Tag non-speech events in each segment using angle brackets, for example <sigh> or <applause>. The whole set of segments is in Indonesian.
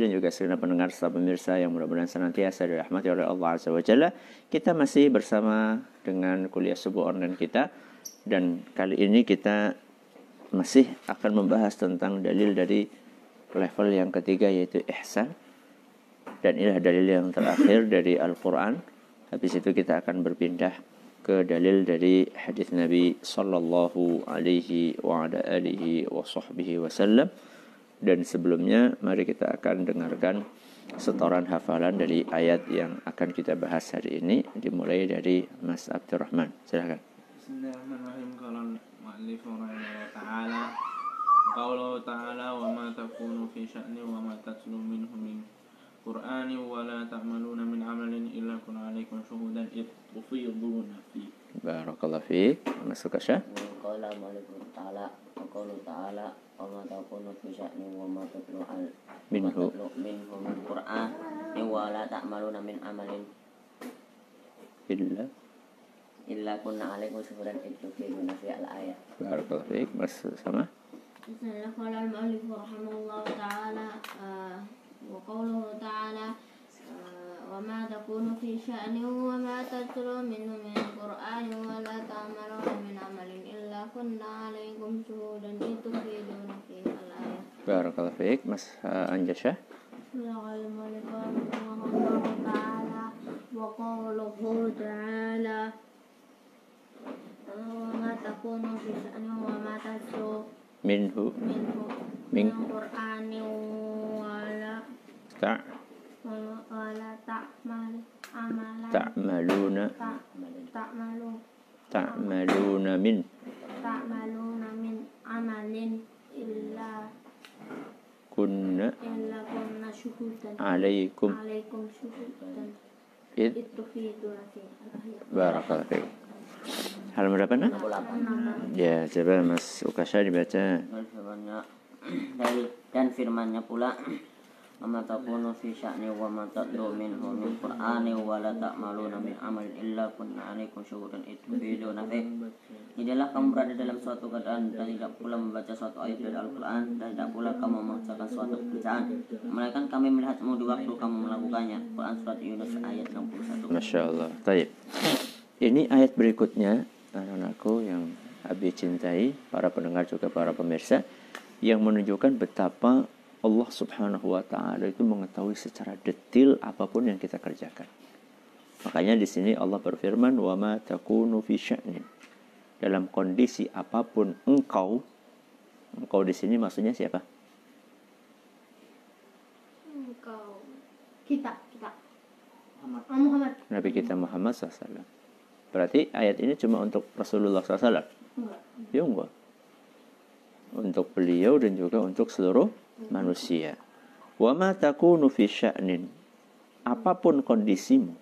dan juga segenap pendengar serta pemirsa yang mudah-mudahan senantiasa dirahmati oleh Allah Azza wa Jalla. Kita masih bersama dengan kuliah subuh online kita dan kali ini kita masih akan membahas tentang dalil dari level yang ketiga yaitu ihsan. Dan inilah dalil yang terakhir dari Al-Qur'an. Habis itu kita akan berpindah ke dalil dari hadis Nabi sallallahu alaihi wa ala alihi wa sahbihi wasallam dan sebelumnya mari kita akan dengarkan setoran hafalan dari ayat yang akan kita bahas hari ini dimulai dari Mas Abdurrahman. Silakan. Bismillahirrahmanirrahim. Qala mu'allif rahimahullah ta'ala Qawluhu ta'ala wa ma takunu fi sya'ni wa ma tatlu minhu min qur'ani wa la ta'maluna min amalin illa kun 'alaikum syuhudan id tufiduna fi Barakallahu fiik. Masuk. Qala Maliku ta'ala wa qawlu ta'ala wa ma takunu fi sya'ni wa ma tatlu al Minhu. wa tatlu minhu min Qur'an wa la ta'maluna min amalin Illa. illa kunna alaikum syuhudan itu fi fi al ayat Barakallahu fiik. Mas sama. بسم الله قال المؤلف رحمه الله تعالى آه وقوله تعالى آه وما تكون في شأن وما تتلو منه من قرآن ولا تعملون من عمل إلا كنا عليكم شهودا إذ تفيدون فيه الآية Barakallahu fiik. Mas uh, Anjasya. بسم الله المؤلف رحمه الله تعالى وقوله تعالى آه وما تكون في شأن وما تتلو Minhu. منه من- من قرآن ولا Ta' amala ta'mal amalan ta'maluna ta'malun ta'maluna min. Ta'maluna min amalin illa kunna illa kunna syuhudan. Alaikum. Alaikum syuhudan. It, Barakallahu fiik. Halaman berapa nak? Ya, coba Mas Ukasha dibaca. <coughs> Dan firmannya pula ma tatlu minhu min Qur'ani wa la ta'maluna min amalin illa kunna alaikum syuhudan itu fi fi Tidaklah kamu berada dalam suatu keadaan dan tidak pula membaca suatu ayat dari Al-Quran dan tidak pula kamu mengerjakan suatu pekerjaan. Melainkan kami melihatmu di waktu kamu melakukannya. Quran Surat Yunus ayat 61. Masya Allah. Taib. Ini ayat berikutnya anak-anakku yang Abi cintai, para pendengar juga para pemirsa yang menunjukkan betapa Allah Subhanahu wa taala itu mengetahui secara detil apa pun yang kita kerjakan. Makanya di sini Allah berfirman, "Wa ma takunu fi sya'nin." Dalam kondisi apa pun engkau, engkau di sini maksudnya siapa? engkau kita kita Muhammad oh, Muhammad Nabi kita Muhammad SAW. Berarti ayat ini cuma untuk Rasulullah SAW. enggak Ya enggak. Untuk beliau dan juga untuk seluruh manusia. Wa ma takunu fi sya'nin. Apa pun kondisimu.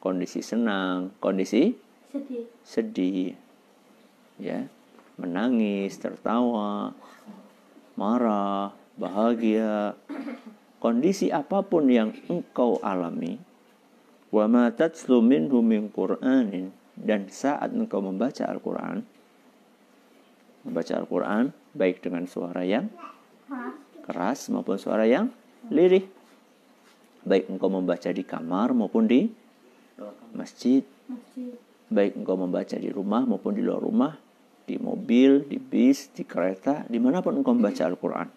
Kondisi senang, kondisi sedih sedih. Ya, menangis, tertawa, marah, bahagia. Kondisi apa pun yang engkau alami, wa ma tatslu minhu min Qur'anin dan saat engkau membaca Al-Qur'an membaca Al-Qur'an baik dengan suara yang keras. maupun suara yang lirih. Baik engkau membaca di kamar maupun di masjid. Masjid. Baik engkau membaca di rumah maupun di luar rumah di mobil di bis di kereta di mana pun engkau membaca Al-Quran.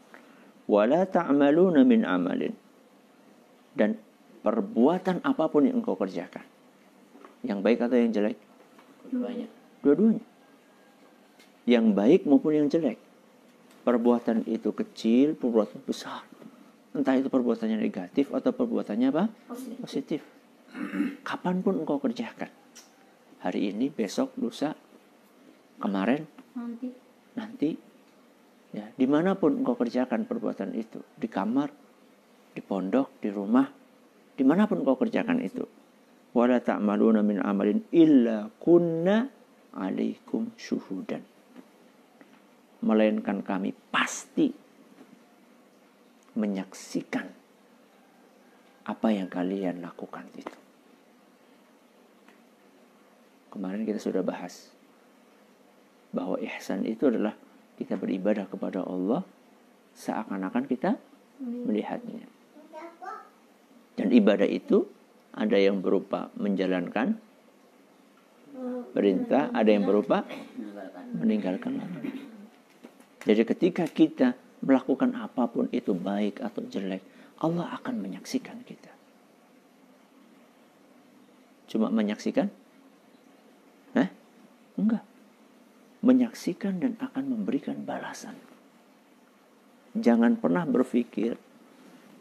Wala ta'maluna min amalin. Dan perbuatan apa pun yang engkau kerjakan yang baik atau yang jelek? Banyak. dua-duanya. Yang baik maupun yang jelek perbuatan itu kecil perbuatan besar. Entah itu perbuatannya negatif atau perbuatannya apa? Positif. Kapan pun engkau kerjakan hari ini besok lusa kemarin nanti. nanti ya di mana pun engkau kerjakan perbuatan itu di kamar di pondok di rumah di mana pun engkau kerjakan itu wala ta'maluna min amalin illa kunna alaikum syuhudan melainkan kami pasti menyaksikan apa yang kalian lakukan itu kemarin kita sudah bahas bahwa ihsan itu adalah kita beribadah kepada Allah seakan-akan kita melihatnya. Dan ibadah itu ada yang berupa menjalankan perintah, ada yang berupa meninggalkan. Jadi ketika kita melakukan apa pun itu baik atau jelek, Allah akan menyaksikan kita. Cuma menyaksikan? Hah? Enggak. Menyaksikan dan akan memberikan balasan. Jangan pernah berpikir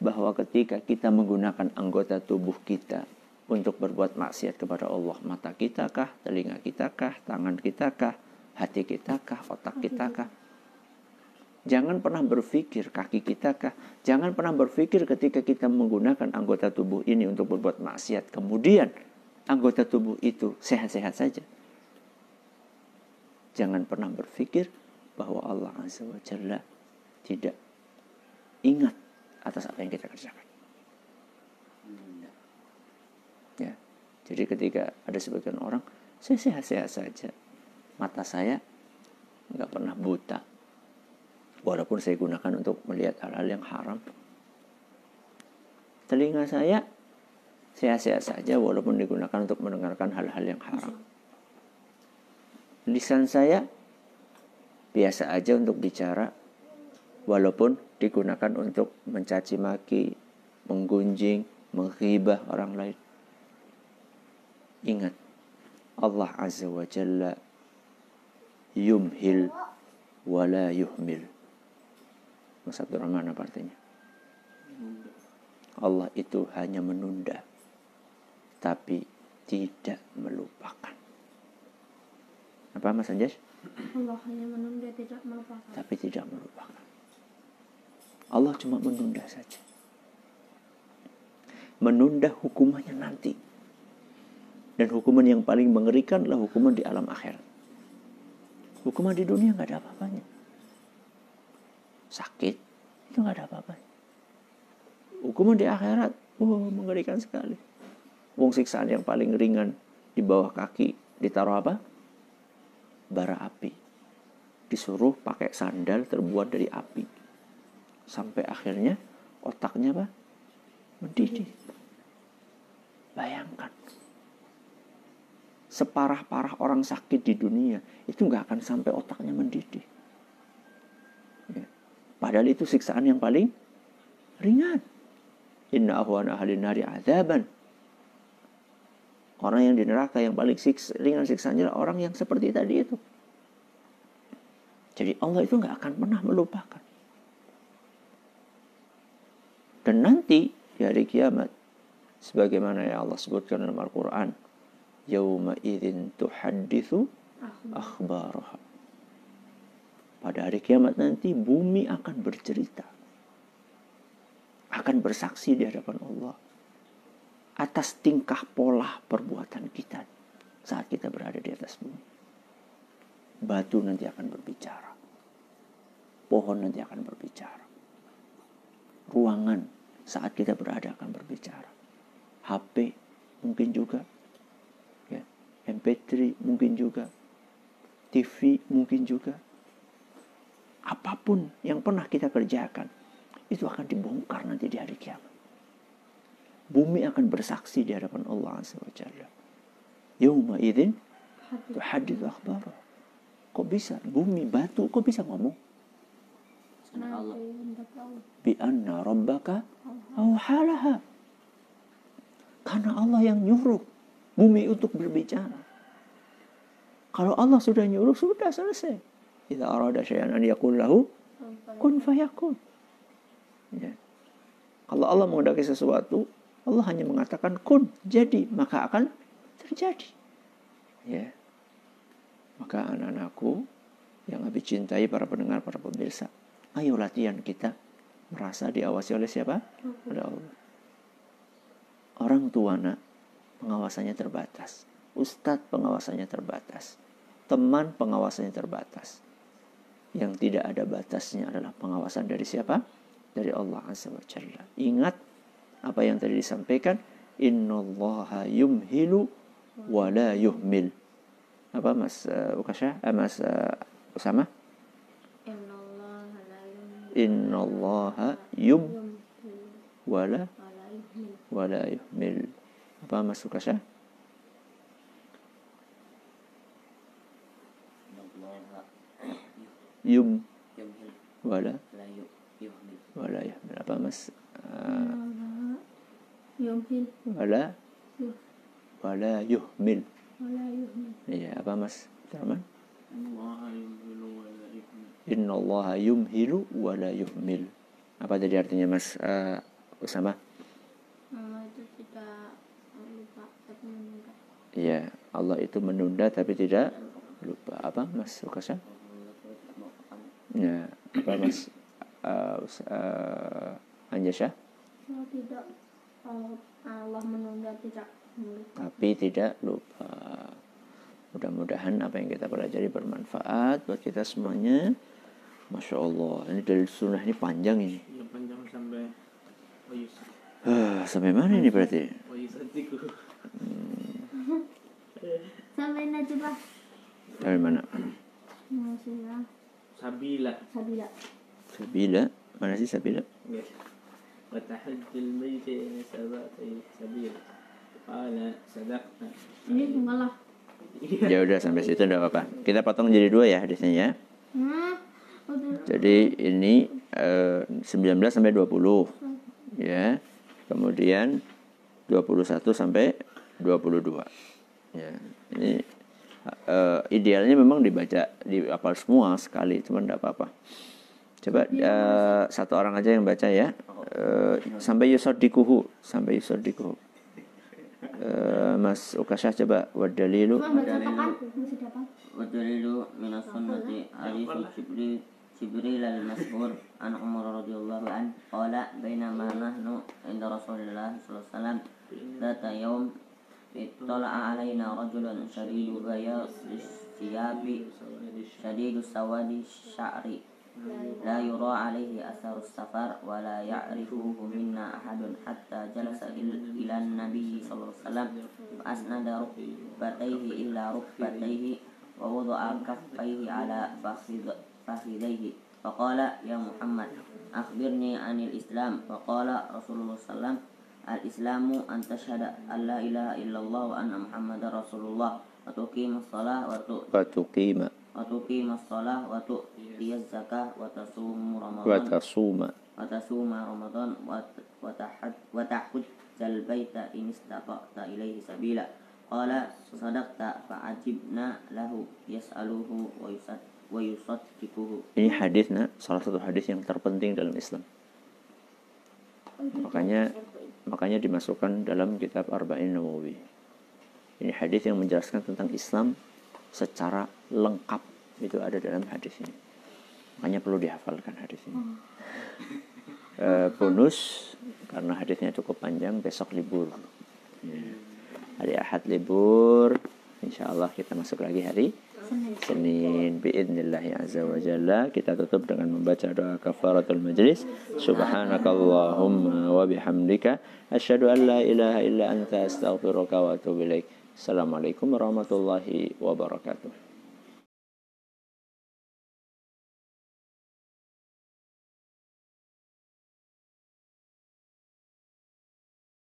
bahwa ketika kita menggunakan anggota tubuh kita untuk berbuat maksiat kepada Allah, mata kita kah, telinga kita kah, tangan kita kah, hati kita kah, otak kita kah? Jangan pernah berpikir kaki kita kah. Jangan pernah berpikir ketika kita menggunakan anggota tubuh ini untuk berbuat maksiat. Kemudian anggota tubuh itu sehat-sehat saja. Jangan pernah berpikir bahwa Allah Azza wa Jalla tidak ingat atas apa yang kita kerjakan. Ya. Jadi ketika ada sebagian orang, saya sehat-sehat saja. Mata saya nggak pernah buta walaupun saya gunakan untuk melihat hal-hal yang haram. Telinga saya sehat-sehat saja walaupun digunakan untuk mendengarkan hal-hal yang haram. Lisan saya biasa aja untuk bicara walaupun digunakan untuk mencaci maki, menggunjing, menghibah orang lain. Ingat, Allah Azza wa Jalla yumhil wala yuhmil. Mas Abdurrahman apa artinya? Allah itu hanya menunda tapi tidak melupakan. Apa Mas Anjas? Allah hanya menunda tidak melupakan. Tapi tidak melupakan. Allah cuma menunda saja. Menunda hukumannya nanti. Dan hukuman yang paling mengerikan adalah hukuman di alam akhirat. Hukuman di dunia nggak ada apa-apanya sakit? Itu nggak ada apa-apanya hukuman di akhirat? Oh mengerikan sekali. Wong siksaan yang paling ringan di bawah kaki ditaruh apa? Bara api. Disuruh pakai sandal terbuat dari api. Sampai akhirnya otaknya apa? Mendidih. Bayangkan. Separah-parah orang sakit di dunia itu nggak akan sampai otaknya mendidih Padahal itu siksaan yang paling ringan. Inna ahwan ahli nari azaban. Orang yang di neraka yang paling siks, ringan siksanya adalah orang yang seperti tadi itu. Jadi Allah itu nggak akan pernah melupakan. Dan nanti di hari kiamat, sebagaimana yang Allah sebutkan dalam Al-Quran, Yawma idin tuhadithu akhbaraha. Pada hari kiamat nanti bumi akan bercerita. Akan bersaksi di hadapan Allah. Atas tingkah pola perbuatan kita saat kita berada di atas bumi. Batu nanti akan berbicara. Pohon nanti akan berbicara. Ruangan saat kita berada akan berbicara. HP mungkin juga. Ya, MP3 mungkin juga. TV mungkin juga apa pun yang pernah kita kerjakan itu akan dibongkar nanti di hari kiamat. Bumi akan bersaksi di hadapan Allah Azza wa Jalla. Yawma idzin tuhadithu akhbara. Kok bisa bumi batu kok bisa ngomong? Allah Bi anna rabbaka awhalaha. Karena Allah yang nyuruh bumi untuk berbicara. Kalau Allah sudah nyuruh sudah selesai. Idza arada syai'an an yaqul lahu kun fayakun. Ya. Kalau Allah menghendaki sesuatu, Allah hanya mengatakan kun, jadi, maka akan terjadi. Ya. Maka anak-anakku yang habis cintai para pendengar, para pemirsa, ayo latihan kita merasa diawasi oleh siapa? Oleh Allah. Orang tua nak pengawasannya terbatas. Ustadz pengawasannya terbatas. Teman pengawasannya terbatas yang tidak ada batasnya adalah pengawasan dari siapa? Dari Allah Azza wa Jalla. Ingat apa yang tadi disampaikan, innallaha yumhilu wa la yuhmil. Apa Mas uh, Ukasha? Eh, Mas uh, Usama? Innallaha yum wala wala yuhmil. Apa Mas Sukasya? Innallaha Yum yumhil wala wala yuhmil. Apa Mas? Yumhil wala Yuh. wala yuhmil. wala Iya, apa Mas? Yuhmil. Inna Allah yumhilu wa la yuhmil. Apa tadi artinya Mas uh, Usama? Allah itu tidak lupa tapi menunda Iya, Allah itu menunda tapi tidak lupa. Apa Mas Sukasa? Ya, apa Mas uh, uh, Anjasya? Allah tidak Allah, Allah menunda tidak lupa Tapi tidak lupa. Mudah-mudahan apa yang kita pelajari bermanfaat buat kita semuanya. Masya Allah, ini dari sunnah ini panjang ini. Ya panjang sampai Ah, sampai mana ini berarti? yusadiku. <laughs> sampai pak Dari mana? Maksudnya Sabila. Sabila Sabila? Mana sih Sabila? Ya. Wa tahajjul baiti sabati sabila. Qala sadaqta. ini enggak lah Ya udah sampai situ udah apa-apa. Kita potong jadi dua ya hadisnya ya. hmm Jadi ini eh, 19 sampai 20 ya. Kemudian 21 sampai 22. Ya. Ini eh, idealnya memang dibaca di apal semua sekali, cuman enggak apa-apa. Coba eh, satu orang aja yang baca ya. Eh, sampai yusaddiquhu, sampai yusaddiquhu. Eh, Mas Ukasha coba wadalilu cuma baca apa kan masih dapat والدليل من السنة حديث جبريل جبريل المشهور عن عمر رضي الله عنه قال بينما نحن عند رسول الله صلى الله عليه وسلم ذات يوم اطلع علينا رجل شديد بياض الثياب شديد سواد الشعر لا يرى عليه أثر السفر ولا يعرفه منا أحد حتى جلس إل- إلى النبي صلى الله عليه وسلم فأسند ركبتيه إلى ركبتيه ووضع كفيه على فخذ- فخذيه فقال يا محمد أخبرني عن الإسلام فقال رسول الله صلى الله عليه وسلم al-islamu an tashhada an la ilaha illallah wa anna muhammadar rasulullah. Wa tuqima shalah wa tu wa tuqima. Wa tuqima shalah wa tu tiyaz zakah wa tasum ramadan. Wa tasuma. Wa tasuma ramadan wa tahad wa tahud zal baita in istata'ta ilaihi sabila. Qala sadaqta fa'ajibna lahu yas'aluhu wa yusad ini hadisnya salah satu hadis yang terpenting dalam Islam. Makanya makanya dimasukkan dalam kitab Arba'in Nawawi. Ini hadis yang menjelaskan tentang Islam secara lengkap itu ada dalam hadis ini. Makanya perlu dihafalkan hadis ini. <laughs> Eh, bonus karena hadisnya cukup panjang besok libur. Ya. Hari Ahad libur. Insya Allah kita masuk lagi hari Senin biidnillahi azza wa jalla. Kita tutup dengan membaca doa kafaratul majlis. Subhanakallahumma wa bihamdika. Asyhadu an la ilaha illa anta astaghfiruka wa atubu ilaik. Assalamualaikum warahmatullahi wabarakatuh